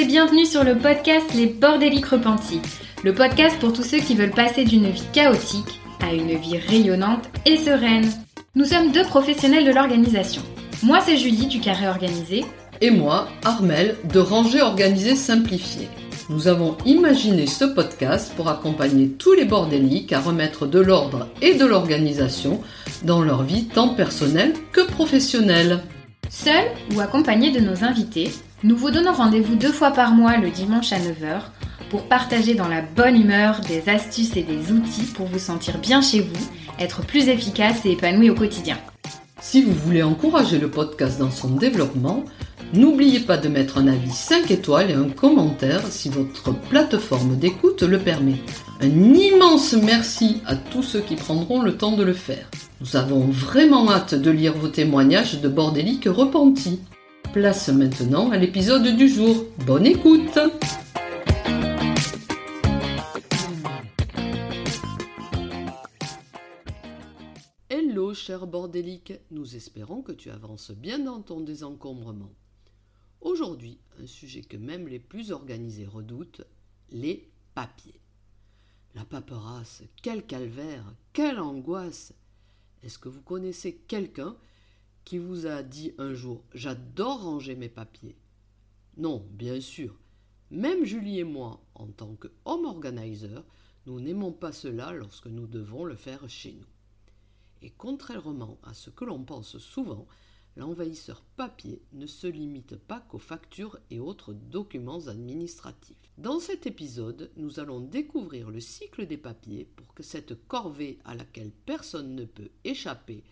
bienvenue sur le podcast Les Bordéliques Repentis, le podcast pour tous ceux qui veulent passer d'une vie chaotique à une vie rayonnante et sereine. Nous sommes deux professionnels de l'organisation. Moi c'est Julie du Carré Organisé. Et moi, Armel de Ranger Organisé Simplifié. Nous avons imaginé ce podcast pour accompagner tous les bordéliques à remettre de l'ordre et de l'organisation dans leur vie tant personnelle que professionnelle. Seul ou accompagné de nos invités, nous vous donnons rendez-vous deux fois par mois le dimanche à 9h pour partager dans la bonne humeur des astuces et des outils pour vous sentir bien chez vous, être plus efficace et épanoui au quotidien. Si vous voulez encourager le podcast dans son développement, n'oubliez pas de mettre un avis 5 étoiles et un commentaire si votre plateforme d'écoute le permet. Un immense merci à tous ceux qui prendront le temps de le faire. Nous avons vraiment hâte de lire vos témoignages de bordéliques repentis. Place maintenant à l'épisode du jour. Bonne écoute Hello cher bordélique, nous espérons que tu avances bien dans ton désencombrement. Aujourd'hui, un sujet que même les plus organisés redoutent, les papiers. La paperasse, quel calvaire, quelle angoisse Est-ce que vous connaissez quelqu'un qui vous a dit un jour J'adore ranger mes papiers Non, bien sûr. Même Julie et moi, en tant que home organizer, nous n'aimons pas cela lorsque nous devons le faire chez nous. Et contrairement à ce que l'on pense souvent, l'envahisseur papier ne se limite pas qu'aux factures et autres documents administratifs. Dans cet épisode, nous allons découvrir le cycle des papiers pour que cette corvée à laquelle personne ne peut échapper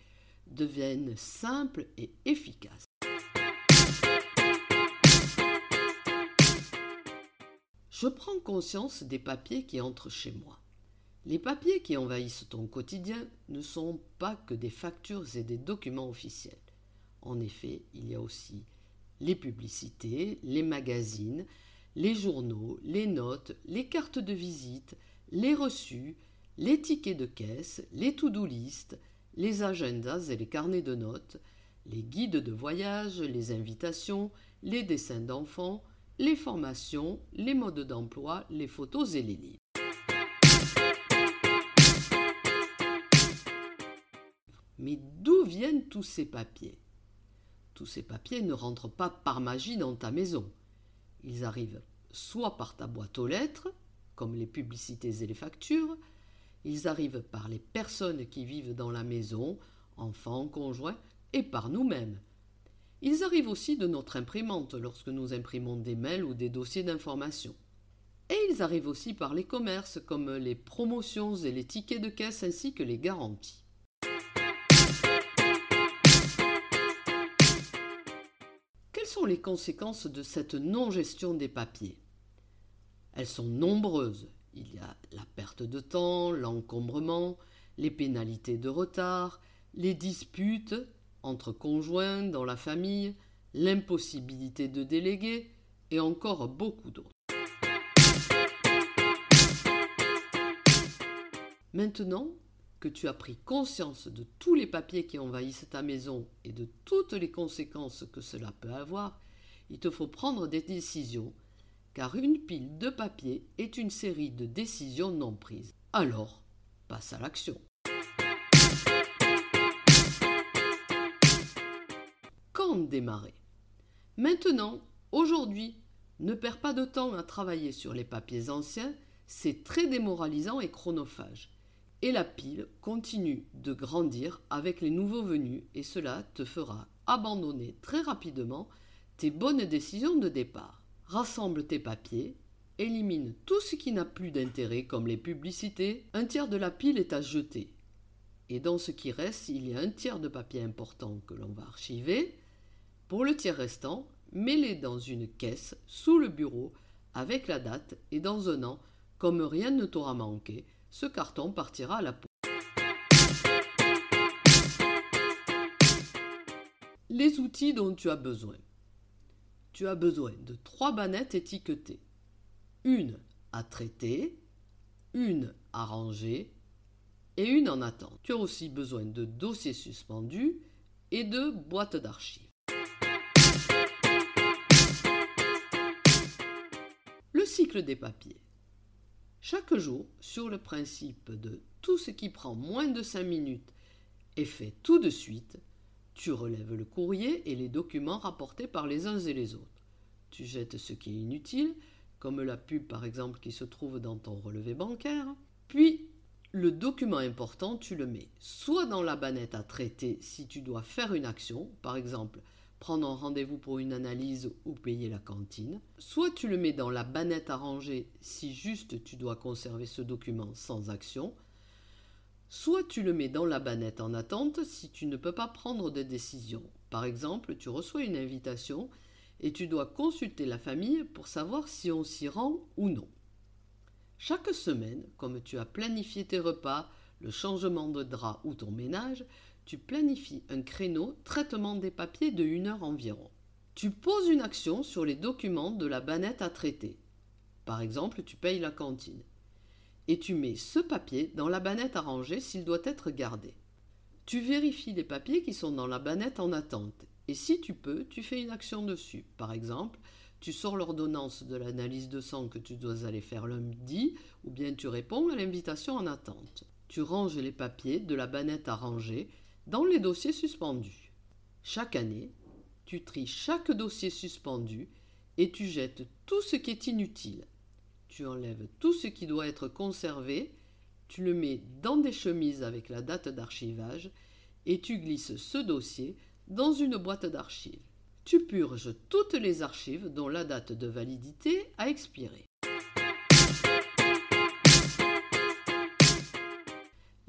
devienne simple et efficace. Je prends conscience des papiers qui entrent chez moi. Les papiers qui envahissent ton quotidien ne sont pas que des factures et des documents officiels. En effet, il y a aussi les publicités, les magazines, les journaux, les notes, les cartes de visite, les reçus, les tickets de caisse, les to-do list, les agendas et les carnets de notes, les guides de voyage, les invitations, les dessins d'enfants, les formations, les modes d'emploi, les photos et les livres. Mais d'où viennent tous ces papiers? Tous ces papiers ne rentrent pas par magie dans ta maison. Ils arrivent soit par ta boîte aux lettres, comme les publicités et les factures, ils arrivent par les personnes qui vivent dans la maison, enfants, conjoints, et par nous-mêmes. Ils arrivent aussi de notre imprimante lorsque nous imprimons des mails ou des dossiers d'information. Et ils arrivent aussi par les commerces comme les promotions et les tickets de caisse ainsi que les garanties. Sont les conséquences de cette non-gestion des papiers Elles sont nombreuses il y a la perte de temps, l'encombrement, les pénalités de retard, les disputes entre conjoints dans la famille, l'impossibilité de déléguer et encore beaucoup d'autres. Maintenant que tu as pris conscience de tous les papiers qui envahissent ta maison et de toutes les conséquences que cela peut avoir, il te faut prendre des décisions car une pile de papier est une série de décisions non prises. Alors, passe à l'action. Quand démarrer? Maintenant, aujourd'hui, ne perds pas de temps à travailler sur les papiers anciens, c'est très démoralisant et chronophage. Et la pile continue de grandir avec les nouveaux venus et cela te fera abandonner très rapidement tes bonnes décisions de départ rassemble tes papiers, élimine tout ce qui n'a plus d'intérêt comme les publicités, un tiers de la pile est à jeter. Et dans ce qui reste, il y a un tiers de papier important que l'on va archiver. Pour le tiers restant, mets-les dans une caisse sous le bureau avec la date et dans un an, comme rien ne t'aura manqué, ce carton partira à la poubelle. Les outils dont tu as besoin tu as besoin de trois bannettes étiquetées. Une à traiter, une à ranger et une en attente. Tu as aussi besoin de dossiers suspendus et de boîtes d'archives. recycle des papiers. Chaque jour, sur le principe de tout ce qui prend moins de 5 minutes est fait tout de suite, tu relèves le courrier et les documents rapportés par les uns et les autres. Tu jettes ce qui est inutile, comme la pub par exemple qui se trouve dans ton relevé bancaire. Puis, le document important, tu le mets soit dans la bannette à traiter si tu dois faire une action, par exemple prendre un rendez-vous pour une analyse ou payer la cantine, soit tu le mets dans la bannette à ranger si juste tu dois conserver ce document sans action, soit tu le mets dans la bannette en attente si tu ne peux pas prendre de décision. Par exemple, tu reçois une invitation et tu dois consulter la famille pour savoir si on s'y rend ou non. Chaque semaine, comme tu as planifié tes repas, le changement de drap ou ton ménage, tu planifies un créneau traitement des papiers de une heure environ. Tu poses une action sur les documents de la bannette à traiter. Par exemple, tu payes la cantine. Et tu mets ce papier dans la bannette à ranger s'il doit être gardé. Tu vérifies les papiers qui sont dans la bannette en attente. Et si tu peux, tu fais une action dessus. Par exemple, tu sors l'ordonnance de l'analyse de sang que tu dois aller faire lundi, ou bien tu réponds à l'invitation en attente. Tu ranges les papiers de la bannette à ranger dans les dossiers suspendus. Chaque année, tu tries chaque dossier suspendu et tu jettes tout ce qui est inutile. Tu enlèves tout ce qui doit être conservé, tu le mets dans des chemises avec la date d'archivage et tu glisses ce dossier dans une boîte d'archives. Tu purges toutes les archives dont la date de validité a expiré.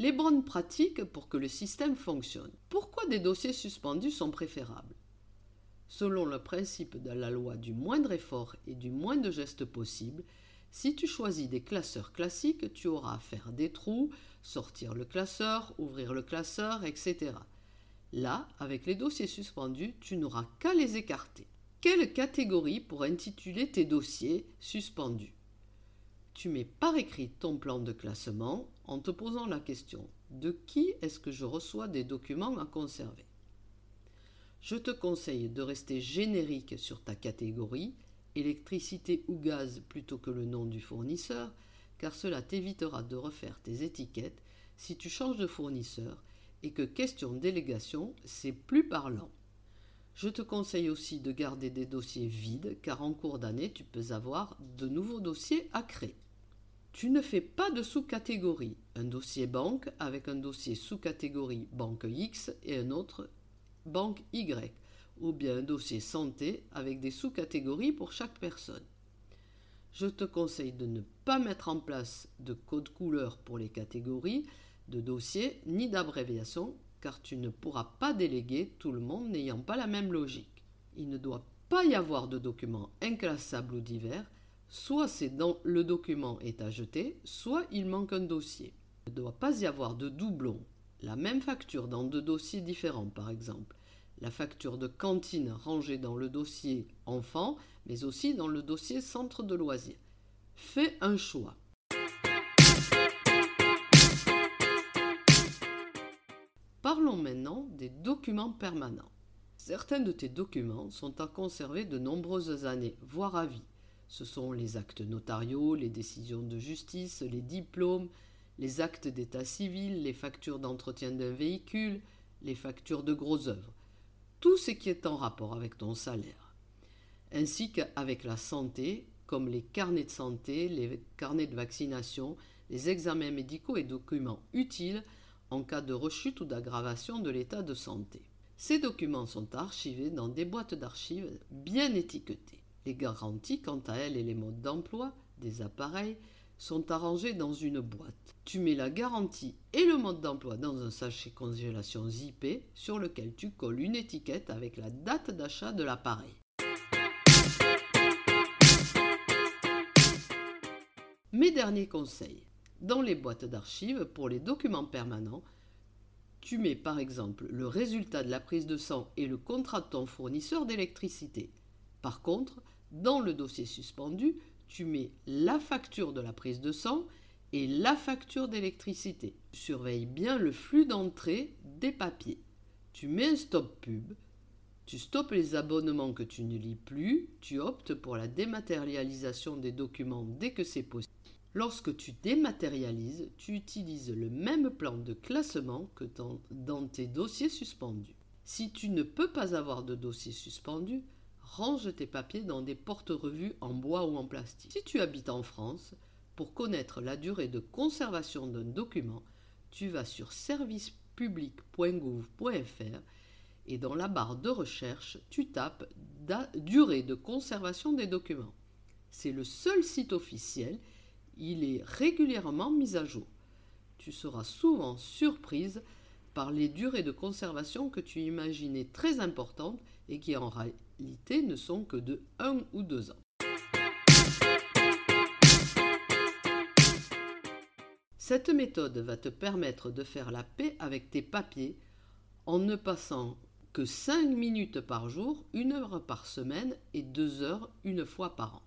Les bonnes pratiques pour que le système fonctionne. Pourquoi des dossiers suspendus sont préférables? Selon le principe de la loi du moindre effort et du moins de gestes possible, si tu choisis des classeurs classiques, tu auras à faire des trous, sortir le classeur, ouvrir le classeur, etc. Là, avec les dossiers suspendus, tu n'auras qu'à les écarter. Quelle catégorie pour intituler tes dossiers suspendus? Tu mets par écrit ton plan de classement en te posant la question de qui est-ce que je reçois des documents à conserver? Je te conseille de rester générique sur ta catégorie, électricité ou gaz plutôt que le nom du fournisseur, car cela t'évitera de refaire tes étiquettes si tu changes de fournisseur et que question délégation, c'est plus parlant. Je te conseille aussi de garder des dossiers vides car en cours d'année, tu peux avoir de nouveaux dossiers à créer. Tu ne fais pas de sous-catégorie. Un dossier banque avec un dossier sous-catégorie banque X et un autre banque Y, ou bien un dossier santé avec des sous-catégories pour chaque personne. Je te conseille de ne pas mettre en place de code couleur pour les catégories de dossiers ni d'abréviation car tu ne pourras pas déléguer tout le monde n'ayant pas la même logique. Il ne doit pas y avoir de documents inclassables ou divers Soit c'est dans le document est à jeter, soit il manque un dossier. Il ne doit pas y avoir de doublons. La même facture dans deux dossiers différents, par exemple. La facture de cantine rangée dans le dossier enfant, mais aussi dans le dossier centre de loisirs. Fais un choix. Parlons maintenant des documents permanents. Certains de tes documents sont à conserver de nombreuses années, voire à vie. Ce sont les actes notariaux, les décisions de justice, les diplômes, les actes d'état civil, les factures d'entretien d'un véhicule, les factures de gros œuvres. Tout ce qui est en rapport avec ton salaire. Ainsi qu'avec la santé, comme les carnets de santé, les carnets de vaccination, les examens médicaux et documents utiles en cas de rechute ou d'aggravation de l'état de santé. Ces documents sont archivés dans des boîtes d'archives bien étiquetées. Les garanties, quant à elles, et les modes d'emploi des appareils sont arrangés dans une boîte. Tu mets la garantie et le mode d'emploi dans un sachet congélation zippé sur lequel tu colles une étiquette avec la date d'achat de l'appareil. Mes derniers conseils. Dans les boîtes d'archives, pour les documents permanents, tu mets par exemple le résultat de la prise de sang et le contrat de ton fournisseur d'électricité. Par contre, dans le dossier suspendu, tu mets la facture de la prise de sang et la facture d'électricité. Surveille bien le flux d'entrée des papiers. Tu mets un stop pub. Tu stoppes les abonnements que tu ne lis plus, tu optes pour la dématérialisation des documents dès que c'est possible. Lorsque tu dématérialises, tu utilises le même plan de classement que dans tes dossiers suspendus. Si tu ne peux pas avoir de dossier suspendu, range tes papiers dans des porte-revues en bois ou en plastique. Si tu habites en France, pour connaître la durée de conservation d'un document, tu vas sur servicepublic.gouv.fr et dans la barre de recherche, tu tapes durée de conservation des documents. C'est le seul site officiel, il est régulièrement mis à jour. Tu seras souvent surprise par les durées de conservation que tu imaginais très importantes et qui en ne sont que de 1 ou 2 ans. Cette méthode va te permettre de faire la paix avec tes papiers en ne passant que 5 minutes par jour, 1 heure par semaine et 2 heures une fois par an.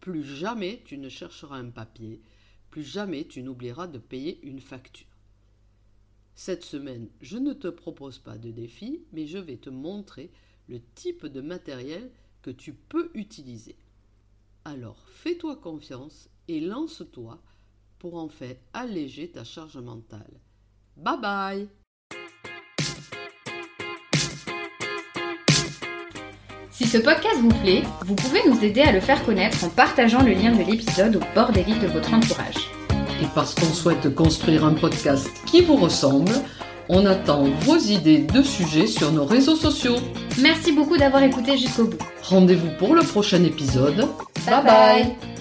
Plus jamais tu ne chercheras un papier, plus jamais tu n'oublieras de payer une facture. Cette semaine, je ne te propose pas de défi, mais je vais te montrer le type de matériel que tu peux utiliser. Alors fais-toi confiance et lance-toi pour en fait alléger ta charge mentale. Bye bye Si ce podcast vous plaît, vous pouvez nous aider à le faire connaître en partageant le lien de l'épisode au bord des lits de votre entourage. Et parce qu'on souhaite construire un podcast qui vous ressemble, on attend vos idées de sujets sur nos réseaux sociaux. Merci beaucoup d'avoir écouté jusqu'au bout. Rendez-vous pour le prochain épisode. bye. bye.